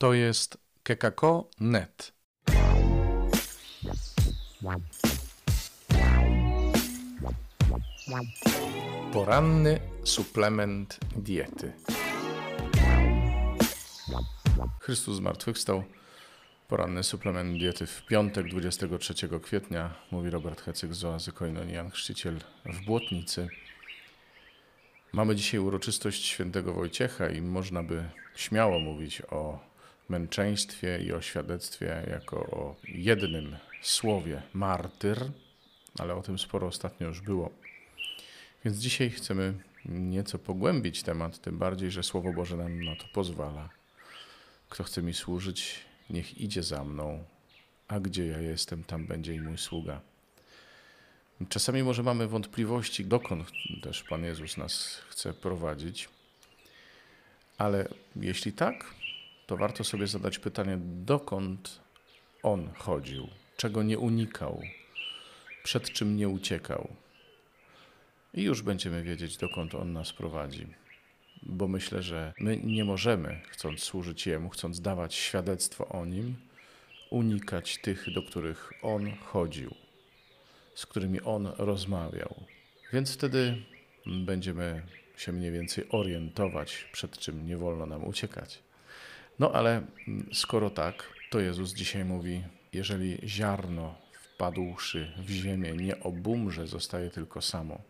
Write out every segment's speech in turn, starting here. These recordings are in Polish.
To jest kekako.net. Poranny suplement diety. Chrystus zmartwychwstał. Poranny suplement diety w piątek 23 kwietnia, mówi Robert Hecyk z Oazy Koinonian, chrzciciel w Błotnicy. Mamy dzisiaj uroczystość świętego Wojciecha i można by śmiało mówić o męczeństwie i o świadectwie jako o jednym słowie martyr, ale o tym sporo ostatnio już było. Więc dzisiaj chcemy nieco pogłębić temat, tym bardziej, że Słowo Boże nam na to pozwala. Kto chce mi służyć, niech idzie za mną, a gdzie ja jestem, tam będzie i mój sługa. Czasami może mamy wątpliwości, dokąd też Pan Jezus nas chce prowadzić, ale jeśli tak, to warto sobie zadać pytanie, dokąd On chodził, czego nie unikał, przed czym nie uciekał. I już będziemy wiedzieć, dokąd On nas prowadzi. Bo myślę, że my nie możemy, chcąc służyć Jemu, chcąc dawać świadectwo o Nim, unikać tych, do których On chodził z którymi on rozmawiał. Więc wtedy będziemy się mniej więcej orientować, przed czym nie wolno nam uciekać. No ale skoro tak, to Jezus dzisiaj mówi: jeżeli ziarno wpadłszy w ziemię nie obumrze, zostaje tylko samo.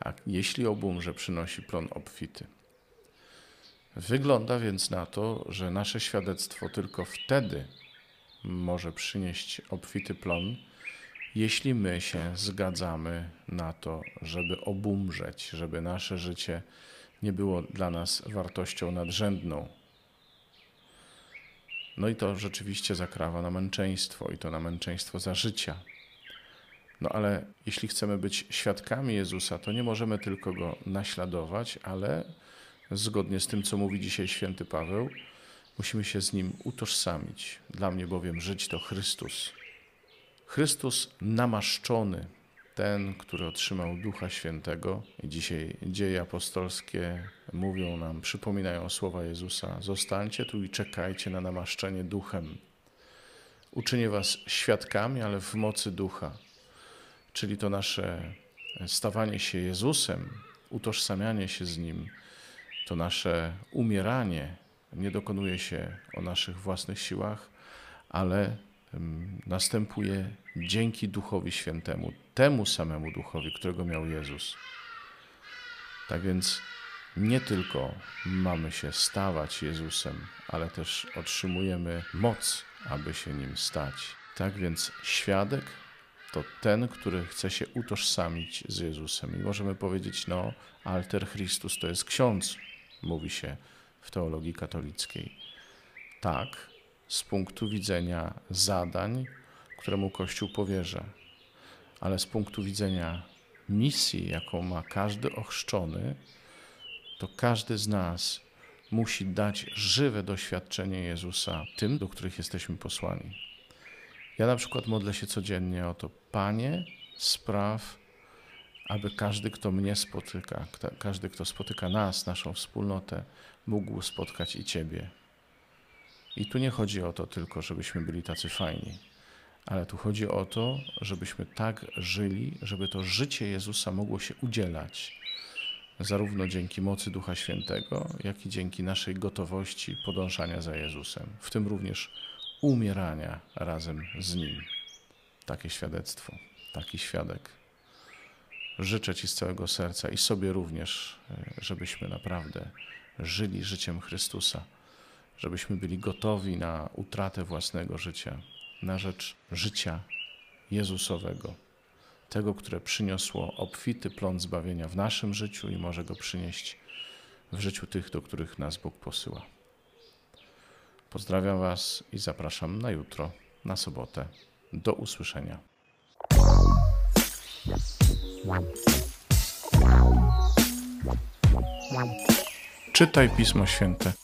A jeśli obumrze, przynosi plon obfity. Wygląda więc na to, że nasze świadectwo tylko wtedy może przynieść obfity plon, jeśli my się zgadzamy na to, żeby obumrzeć, żeby nasze życie nie było dla nas wartością nadrzędną. No i to rzeczywiście zakrawa na męczeństwo i to na męczeństwo za życia. No ale jeśli chcemy być świadkami Jezusa, to nie możemy tylko go naśladować, ale zgodnie z tym, co mówi dzisiaj święty Paweł, musimy się z nim utożsamić. Dla mnie bowiem żyć to Chrystus. Chrystus namaszczony, ten, który otrzymał Ducha Świętego, i dzisiaj dzieje apostolskie mówią nam, przypominają słowa Jezusa: Zostańcie tu i czekajcie na namaszczenie Duchem. Uczynię Was świadkami, ale w mocy Ducha. Czyli to nasze stawanie się Jezusem, utożsamianie się z Nim, to nasze umieranie nie dokonuje się o naszych własnych siłach, ale następuje dzięki Duchowi Świętemu, temu samemu Duchowi, którego miał Jezus. Tak więc nie tylko mamy się stawać Jezusem, ale też otrzymujemy moc, aby się nim stać. Tak więc świadek to ten, który chce się utożsamić z Jezusem. I możemy powiedzieć, no, alter Christus to jest ksiądz, mówi się w teologii katolickiej. Tak, z punktu widzenia zadań, które mu Kościół powierza, ale z punktu widzenia misji, jaką ma każdy ochrzczony, to każdy z nas musi dać żywe doświadczenie Jezusa tym, do których jesteśmy posłani. Ja na przykład modlę się codziennie o to, Panie, spraw, aby każdy, kto mnie spotyka, każdy, kto spotyka nas, naszą wspólnotę, mógł spotkać i Ciebie. I tu nie chodzi o to tylko, żebyśmy byli tacy fajni, ale tu chodzi o to, żebyśmy tak żyli, żeby to życie Jezusa mogło się udzielać, zarówno dzięki mocy Ducha Świętego, jak i dzięki naszej gotowości podążania za Jezusem, w tym również umierania razem z Nim. Takie świadectwo, taki świadek. Życzę Ci z całego serca i sobie również, żebyśmy naprawdę żyli życiem Chrystusa żebyśmy byli gotowi na utratę własnego życia, na rzecz życia Jezusowego, tego, które przyniosło obfity plon zbawienia w naszym życiu i może go przynieść w życiu tych, do których nas Bóg posyła. Pozdrawiam Was i zapraszam na jutro, na sobotę. Do usłyszenia. Czytaj Pismo Święte